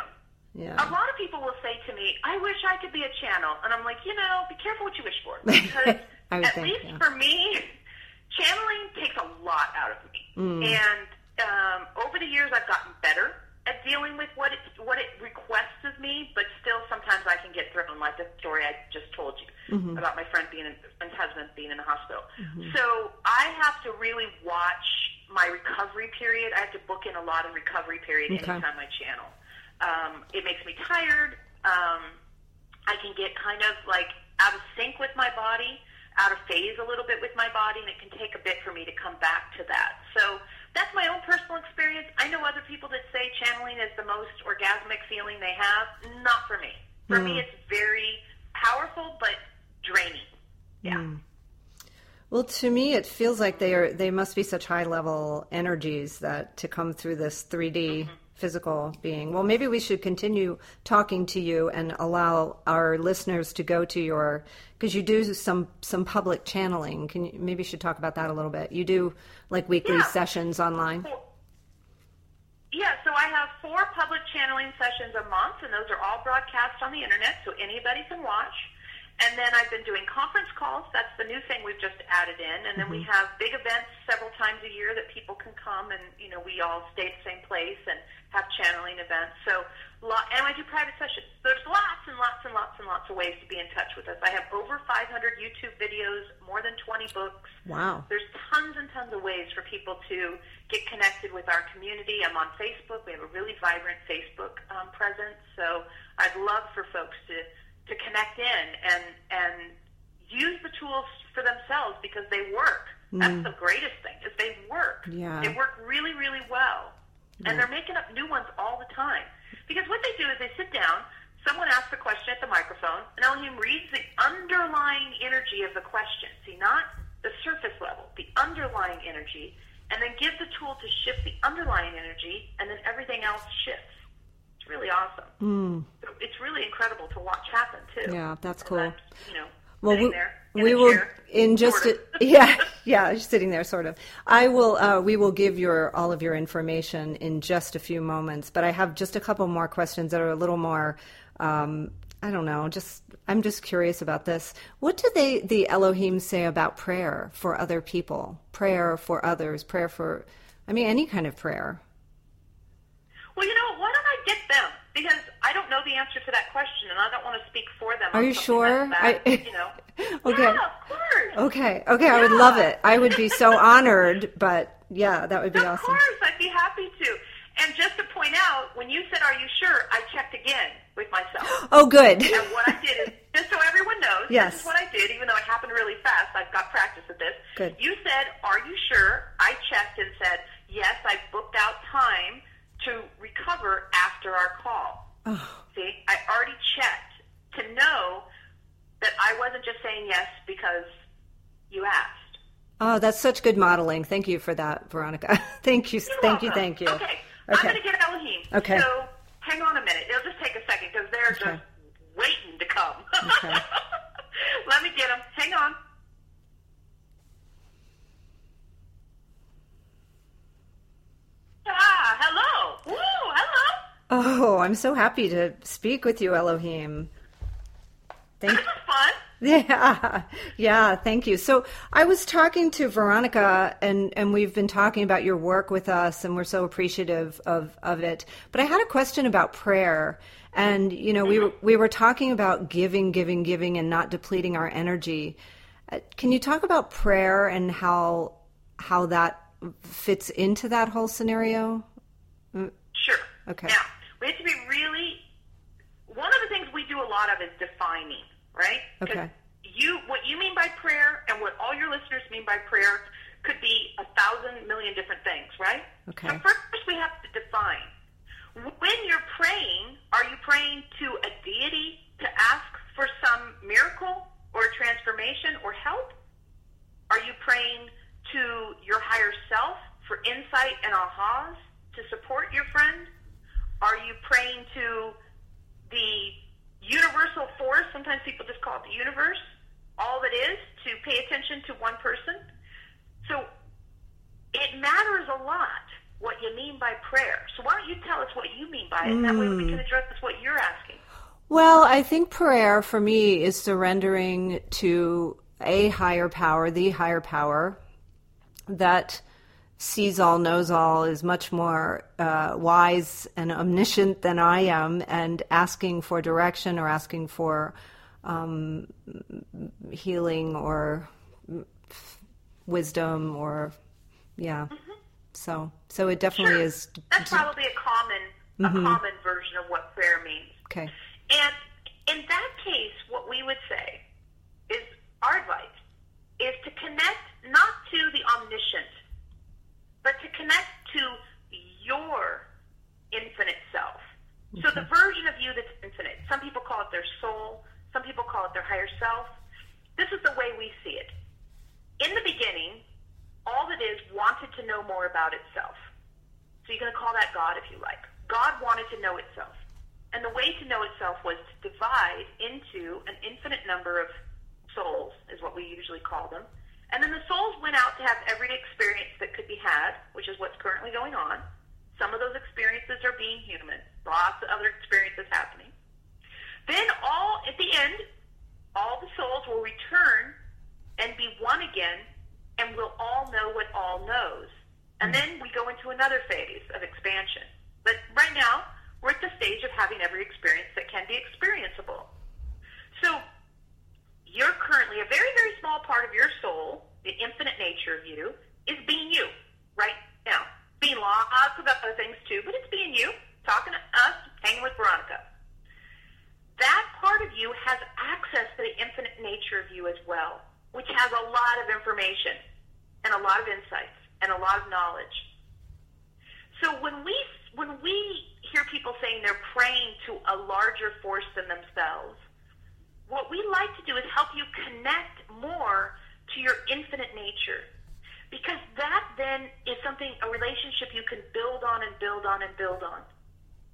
Yeah. A lot of people will say to me, "I wish I could be a channel," and I'm like, you know, be careful what you wish for, because at think, least yeah. for me, channeling takes a lot out of me, mm. and um, over the years, I've gotten better at dealing with what it what it requests of me, but still sometimes I can get thrown, like the story I just told you mm-hmm. about my friend being in, and husband being in the hospital. Mm-hmm. So I have to really watch my recovery period. I have to book in a lot of recovery period okay. anytime I channel. Um, it makes me tired. Um, I can get kind of like out of sync with my body, out of phase a little bit with my body, and it can take a bit for me to come back to that. So that's my own personal experience. I know other people that say channeling is the most orgasmic feeling they have. Not for me. For mm. me, it's very powerful but draining. Yeah. Mm. Well, to me, it feels like they are. They must be such high level energies that to come through this 3D mm-hmm. Physical being. Well, maybe we should continue talking to you and allow our listeners to go to your because you do some some public channeling. Can you maybe you should talk about that a little bit? You do like weekly yeah. sessions online. Yeah, so I have four public channeling sessions a month, and those are all broadcast on the internet, so anybody can watch. And then I've been doing conference calls. That's the new thing we've just added in. And then mm-hmm. we have big events several times a year that people can come and, you know, we all stay at the same place and have channeling events. So, and I do private sessions. There's lots and lots and lots and lots of ways to be in touch with us. I have over 500 YouTube videos, more than 20 books. Wow. There's tons and tons of ways for people to get connected with our community. I'm on Facebook. We have a really vibrant Facebook um, presence. So I'd love for folks to to connect in and and use the tools for themselves because they work. That's the greatest thing is they work. Yeah. They work really, really well. And they're making up new ones all the time. Because what they do is they sit down, someone asks a question at the microphone, and Eloheim reads the underlying energy of the question. See, not the surface level, the underlying energy, and then gives the tool to shift the underlying energy, and then everything else shifts. It's really awesome. Hmm. So It's really incredible to watch happen, too. Yeah, that's cool. You know, Well, we, there in we will chair, in just a, of. Yeah yeah sitting there sort of. I will uh, we will give your all of your information in just a few moments, but I have just a couple more questions that are a little more. Um, I don't know. Just I'm just curious about this. What do they the Eloheim say about prayer for other people? Prayer for others. Prayer for. I mean, any kind of prayer. Well, you know, why don't I get them? Because I don't know the answer to that question, and I don't want to speak for them. Are you sure? that's I- you know. Okay. Yeah, of course. Okay. Okay. I would love it. I would be so honored. But yeah, that would be Of awesome. course, I'd be happy to. And just to point out, when you said, "Are you sure?" I checked again with myself. Oh, good. And what I did is, just so everyone knows, Yes. this is what I did, even though it happened really fast. I've got practice at this. Good. You said, Are you sure? I checked and said, Yes, I booked out time to recover after our call. Oh. See, I already checked to know that I wasn't just saying yes because you asked. Oh, that's such good modeling. Thank you for that, Veronica. thank you. You're thank you. Thank you. Okay. I'm going to get Eloheim. Okay. So hang on a minute. It'll just take a second because they're Okay. just waiting to come. Okay. Let me get them. Hang on. Ah, hello. Woo, hello. Oh, I'm so happy to speak with you, Eloheim. Thank This is fun. Yeah, yeah, thank you. So I was talking to Veronica, and and we've been talking about your work with us, and we're so appreciative of of it. But I had a question about prayer, and you know, we were we were talking about giving, giving, giving, and not depleting our energy. Uh, Can you talk about prayer and how how that fits into that whole scenario? Sure. Okay. Now, we have to be really. One of the things we do a lot of is defining, right? Okay. You, what you mean by prayer, and what all your listeners mean by prayer, could be a thousand million different things, right? Okay. So first, we have to define. When you're praying, are you praying to a deity to ask for some miracle or transformation or help? Are you praying to your higher self for insight and ahas to support your friend? Are you praying to the universal force? Sometimes people just call it the universe. All that is to pay attention to one person. So it matters a lot what you mean by prayer. So why don't you tell us what you mean by it? And that way we can hmm. address what you're asking. Well, I think prayer for me is surrendering to a higher power, the higher power that sees all, knows all, is much more uh, wise and omniscient than I am, and asking for direction or asking for um, healing or wisdom or yeah. So, so it definitely Sure. is. That's probably a common a common version of what prayer means. Okay. And in that case, what we would say is our advice is to connect not to the omniscient, but to connect to your infinite self. So the version of you that's infinite. Some people call it their soul. Some people call it their higher self. This is the way we see it. In the beginning, all that is wanted to know more about itself. So you're going to call that God if you like. God wanted to know itself. And the way to know itself was to divide into an infinite number of souls, is what we usually call them. And then the souls went out to have every experience that could be had, which is what's currently going on. Some of those experiences are being human, lots of other experiences happening. Then all at the end, all the souls will return and be one again, and we'll all know what all knows. And then we go into another phase of expansion. But right now, we're at the stage of having every experience that can be experienceable. So you're currently a very, very small part of your soul, the infinite nature of you, is being you right now. Being lots of other things too, but it's being you, talking to us, hanging with Veronica. That part of you has access to the infinite nature of you as well, which has a lot of information and a lot of insights and a lot of knowledge. So when we when we hear people saying they're praying to a larger force than themselves, what we like to do is help you connect more to your infinite nature. Because that then is something, a relationship you can build on and build on and build on.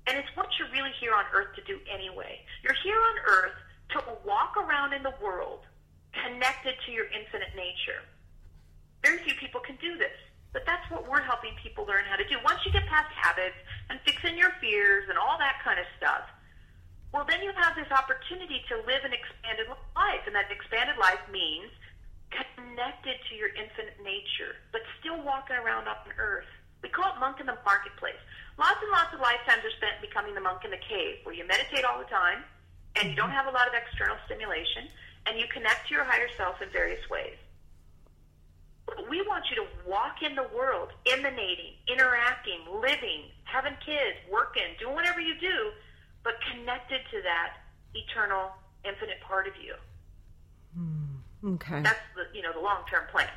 And it's what you're really here on earth to do anyway. You're here on earth to walk around in the world connected to your infinite nature. Very few people can do this. But that's what we're helping people learn how to do. Once you get past habits and fixing your fears and all that kind of stuff, well, then you have this opportunity to live an expanded life. And that expanded life means connected to your infinite nature, but still walking around on earth. We call it monk in the marketplace. Lots and lots of lifetimes are spent becoming the monk in the cave, where you meditate all the time and you don't have a lot of external stimulation, and you connect to your higher self in various ways. We want you to walk in the world, emanating, interacting, living, having kids, working, doing whatever you do, but connected to that eternal, infinite part of you. Mm, okay. That's the you know the long term plan.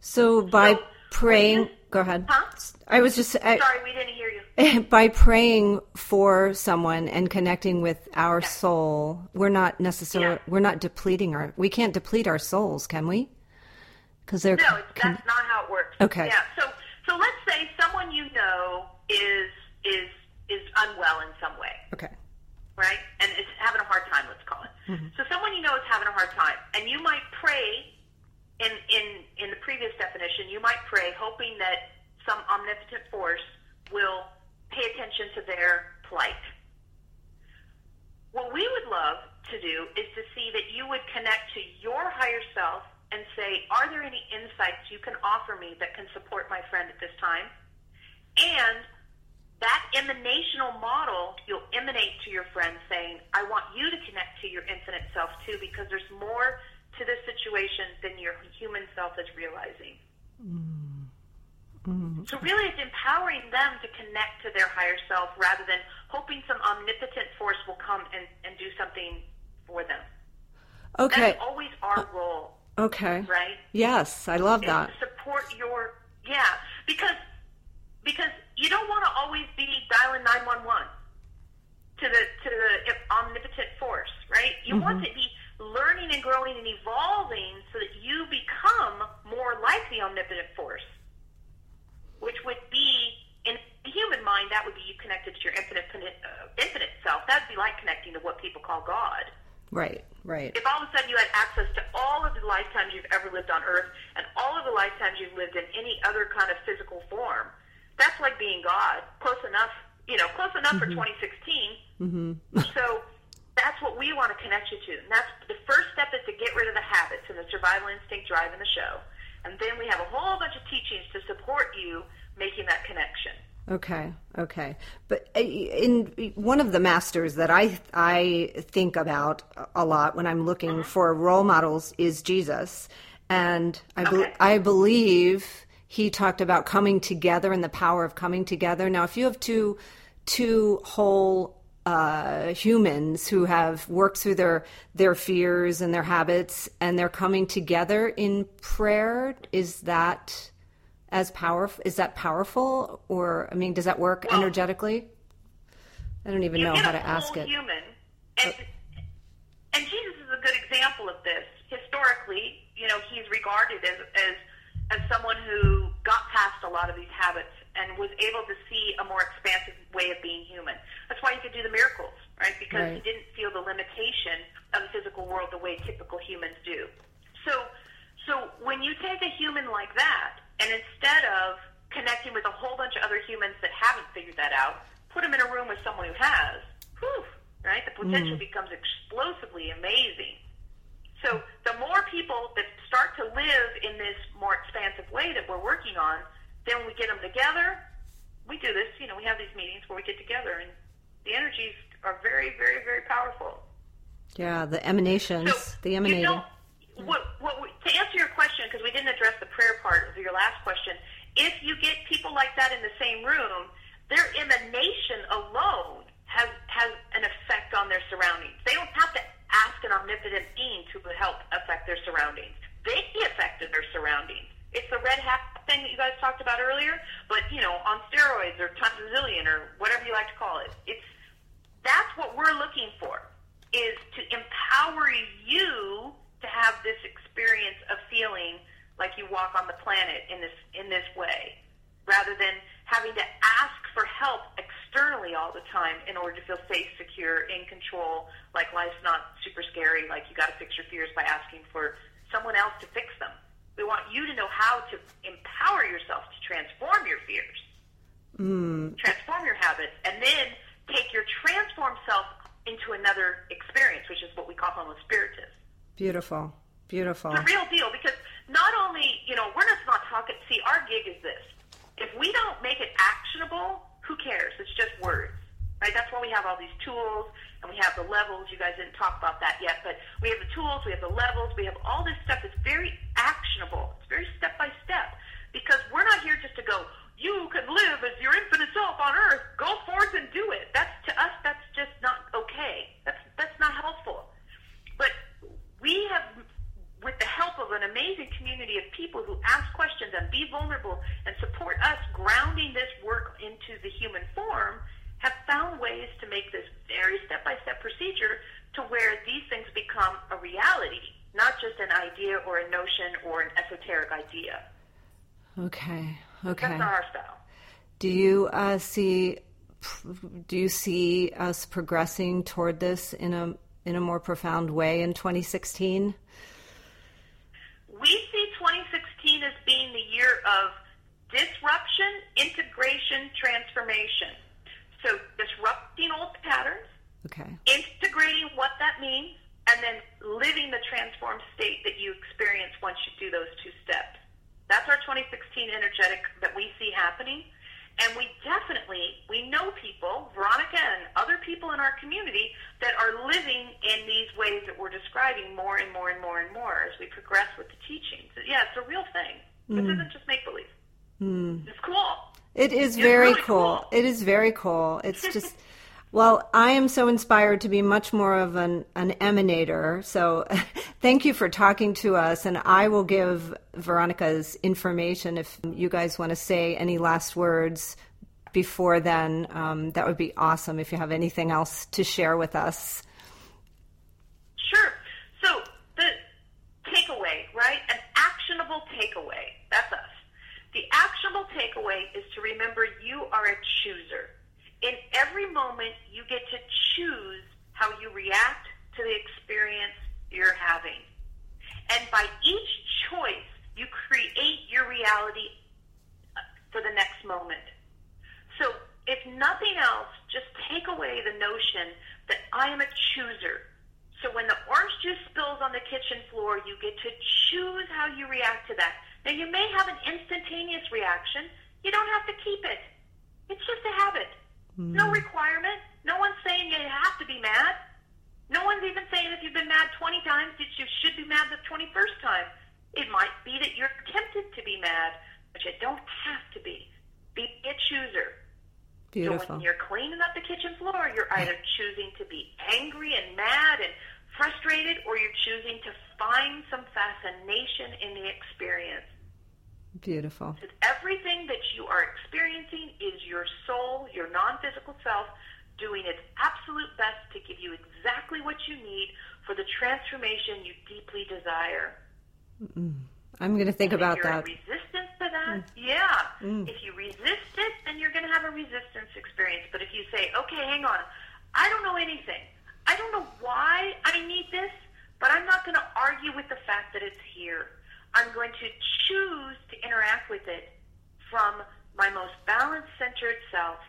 So by so, praying, go ahead. Huh? I was just I, sorry, we didn't hear you. By praying for someone and connecting with our soul, we're not necessarily yeah. we're not depleting our. We can't deplete our souls, can we? Because they're no, con- that's not how it works. Okay. Yeah. So so let's say someone you know is is is unwell in some way. Okay. Right, and is having a hard time. Let's call it. Mm-hmm. So someone you know is having a hard time, and you might pray. In in in the previous definition, you might pray hoping that some omnipotent force will pay attention to their plight. What we would love to do is to see that you would connect to your higher self and say, Are there any insights you can offer me that can support my friend at this time? And that emanational model, you'll emanate to your friend saying, I want you to connect to your infinite self too, because there's more to this situation than your human self is realizing. Mm-hmm. So, really, it's empowering them to connect to their higher self rather than hoping some omnipotent force will come and, and do something for them. Okay. That's always our role. Okay. Right? Yes, I love that. support your, yeah, because because you don't want to always be dialing 911 to the to the omnipotent force, right? You mm-hmm. want to be learning and growing and evolving so that you become more like the omnipotent force, which would be in the human mind that would be you connected to your infinite uh, infinite self. That'd be like connecting to what people call God. Right, right. If all of a sudden you had access to all of the lifetimes you've ever lived on Earth and all of the lifetimes you've lived in any other kind of physical form, that's like being God. Close enough, you know, close enough mm-hmm. for 2016. Mm-hmm. so that's what we want to connect you to. And that's the first step is to get rid of the habits and the survival instinct driving the show. And then we have a whole bunch of teachings to support you making that connection. Okay. But uh, in one of the masters that I I think about a lot when I'm looking mm-hmm. for role models is Jesus, and I okay. be, I believe he talked about coming together and the power of coming together. Now, if you have two two whole uh, humans who have worked through their their fears and their habits, and they're coming together in prayer, is that as powerful? Is that powerful, or I mean, does that work well, energetically? I don't even know how to ask it. Human, and, oh. and Jesus is a good example of this. Historically, you know, he's regarded as as as someone who got past a lot of these habits and was able to see a more expansive way of being human. That's why he could do the miracles, right? Because right. he didn't feel the limitation of the physical world the way typical humans do. So, so when you take a human like that, and instead of connecting with a whole bunch of other humans that haven't figured that out, put them in a room with someone who has, whew, right? The potential mm. becomes explosively amazing. So the more people that start to live in this more expansive way that we're working on, then when we get them together. We do this, you know, we have these meetings where we get together, and the energies are very, very, very powerful. Yeah, the emanations, so the emanating. You know, what, what to answer your because we didn't address the prayer part of your last question, if you get people like that in the same room, their emanation alone has has an effect on their surroundings. They don't have to ask an omnipotent being to help affect their surroundings. They affected their surroundings. It's the red hat thing that you guys talked about earlier, but you know, on steroids or times a zillion or whatever you like to call it. It's that's what we're looking for is to empower you to have this experience of feeling like you walk on the planet in this in this way rather than having to ask for help externally all the time in order to feel safe, secure, in control, like life's not super scary, like you got to fix your fears by asking for someone else to fix them. We want you to know how to empower yourself to transform your fears, mm. transform your habits, and then take your transformed self into another experience, which is what we call Homo Spiritus. Beautiful. Beautiful. A real deal because not only, you know, we're just not talking, see, our gig is this if we don't make it actionable, who cares? It's just words, right? That's why we have all these tools and we have the levels. You guys didn't talk about that yet, but we have the tools, we have the levels, we have all this stuff that's very actionable. It's very step by step because we're not here just to go, you can live as your infinite self on earth. Go forth and do it. That's to us. That's just not okay. That's that's not helpful. We have with the help of an amazing community of people who ask questions and be vulnerable and support us grounding this work into the human form, have found ways to make this very step by step procedure to where these things become a reality, not just an idea or a notion or an esoteric idea. Okay. Okay. That's our style. Do you uh, see? Do you see us progressing toward this in a in a more profound way in 2016? we see 2016 as being the year of disruption, integration, transformation. So disrupting old patterns, okay. integrating what that means, and then living the transformed state that you experience once you do those two steps. That's our 2016 energetic that we see happening. And we definitely, we know people, Veronica and other people in our community, that are living in these ways that we're describing more and more and more and more as we progress with the teachings. Yeah, it's a real thing. This mm. isn't just make believe. Mm. It's cool. It is it's very really cool. cool. It is very cool. It's just. Well, I am so inspired to be much more of an, an emanator. So thank you for talking to us. And I will give Veronica's information if you guys want to say any last words before then. Um, that would be awesome if you have anything else to share with us. Sure. So the takeaway, right? An actionable takeaway. That's us. The actionable takeaway is to remember you are a chooser in every moment, you get to choose how you react to the experience you're having. And by each choice, you create your reality uh, for the next moment. So, if nothing else, just take away the notion that I am a chooser. So, when the orange juice spills on the kitchen floor, you get to choose how you react to that. Now, you may have an instantaneous reaction. You don't have to keep it. It's just a habit. Mm. No requirement. No one's saying you have to be mad. No one's even saying if you've been mad 20 times that you should be mad the 21st time. It might be that you're tempted to be mad, but you don't have to be. Be a chooser. Beautiful. So when you're cleaning up the kitchen floor, you're either choosing to be angry and mad and frustrated, or you're choosing to find some fascination in the experience. Beautiful. Everything that you are experiencing is your soul, your non physical self, doing its absolute best to give you exactly what you need for the transformation you deeply desire. Mm-mm. I'm going to think and about that. resistance to that, mm. yeah. Mm. If you resist it, then you're going to have a resistance experience. But if you say, okay, hang on, I don't know anything. I don't know why I need this, but I'm not going to argue with the fact that it's here. I'm going to choose to interact with it from my most balanced centered self.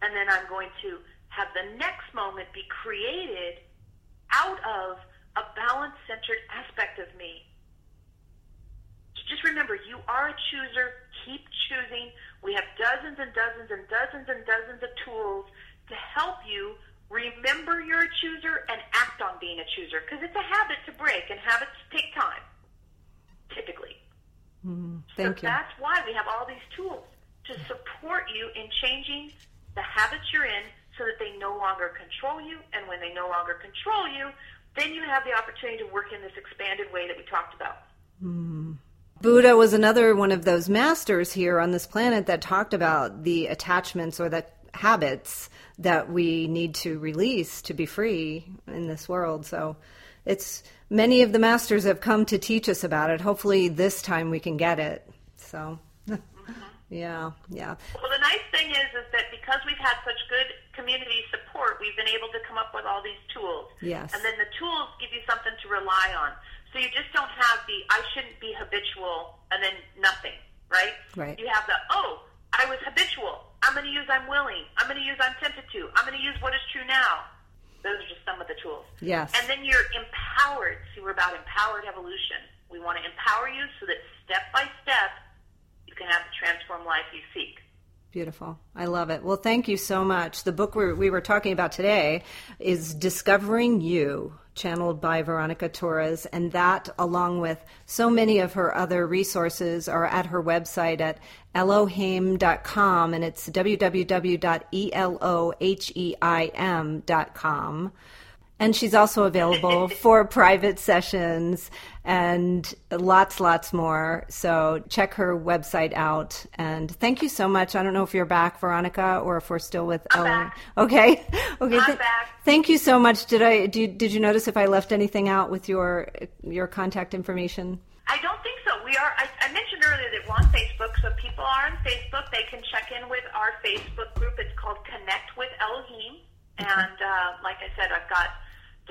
And then I'm going to have the next moment be created out of a balanced centered aspect of me. Just remember, you are a chooser. Keep choosing. We have dozens and dozens and dozens and dozens of tools to help you remember you're a chooser and act on being a chooser because it's a habit to break and habits take time typically. Mm, thank so you. That's why we have all these tools to support you in changing the habits you're in so that they no longer control you. And when they no longer control you, then you have the opportunity to work in this expanded way that we talked about. Mm. Buddha was another one of those masters here on this planet that talked about the attachments or the habits that we need to release to be free in this world. So it's many of the masters have come to teach us about it. Hopefully this time we can get it. So yeah, yeah. Well, the nice thing is, is that because we've had such good community support, we've been able to come up with all these tools. Yes. And then the tools give you something to rely on. So you just don't have the I shouldn't be habitual and then nothing, right? Right. You have the oh, I was habitual. I'm going to use I'm willing. I'm going to use I'm tempted to. I'm going to use what is true now. Those are just some of the tools. Yes. And then you're empowered. See, we're about empowered evolution. We want to empower you so that step by step you can have the transformed life you seek. Beautiful. I love it. Well, thank you so much. The book we we were talking about today is Discovering You, channeled by Veronica Torres, and that, along with so many of her other resources, are at her website at eloheim.com, and it's www.eloheim.com. And she's also available for private sessions and lots, lots more. So check her website out. And thank you so much. I don't know if you're back, Veronica, or if we're still with I'm Ellen. Back. Okay. Okay. I'm Th- back. Thank you so much. Did I did, did you notice if I left anything out with your your contact information? I don't think so. We are. I, I mentioned earlier that we're on Facebook, so people are on Facebook. They can check in with our Facebook group. It's called Connect with Eloheim. Okay. And uh, like I said, I've got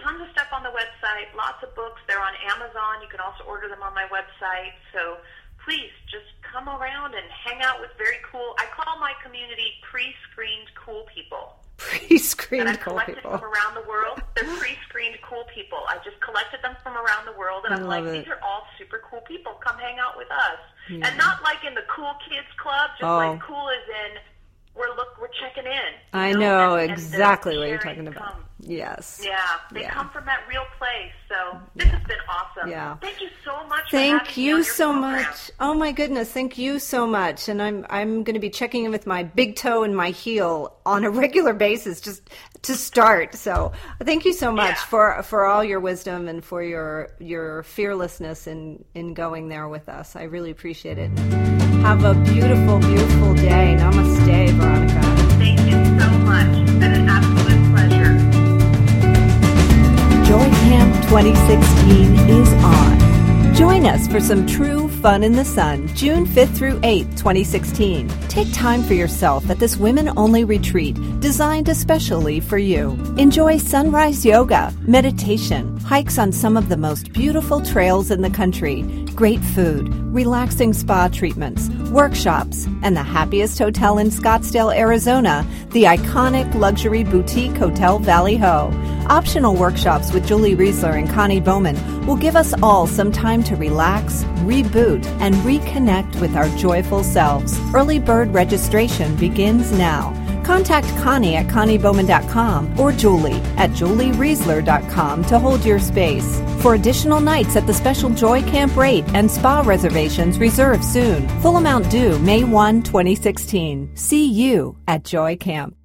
tons of stuff on the website, lots of books. They're on Amazon. You can also order them on my website. So please just come around and hang out with very cool. I call my community pre-screened cool people. Pre-screened and cool collected people from around the world. They're pre-screened cool people. I just collected them from around the world, and I I'm like, it. these are all super cool people. Come hang out with us, Yeah. and not like in the cool kids club. Just Oh. like cool as in we're look we're checking in. I know and- and exactly what you're talking about. come. Yes. Yeah, they Yeah. come from that real place. So this has been awesome. Yeah. Thank you so much. for Thank you so program. much. Oh my goodness, thank you so much. And I'm I'm going to be checking in with my big toe and my heel on a regular basis just to start. So, thank you so much Yeah. for for all your wisdom and for your your fearlessness in in going there with us. I really appreciate it. Have a beautiful beautiful day. Namaste, Veronica. Thank you so much. It's been an absolute pleasure. Camp 2016 is on. Join us for some true fun in the sun, June 5th through 8th, 2016. Take time for yourself at this women only retreat designed especially for you. Enjoy sunrise yoga, meditation, hikes on some of the most beautiful trails in the country, great food, relaxing spa treatments, workshops, and the happiest hotel in Scottsdale, Arizona, the iconic luxury boutique Hotel Valley Ho. Optional workshops with Julie Reisler and Connie Bowman will give us all some time to relax, reboot, and reconnect with our joyful selves. Early bird registration begins now. Contact Connie at ConnieBowman.com or Julie at JulieReisler.com to hold your space. For additional nights at the special Joy Camp rate and spa reservations reserve soon. Full amount due May 1, 2016. See you at Joy Camp.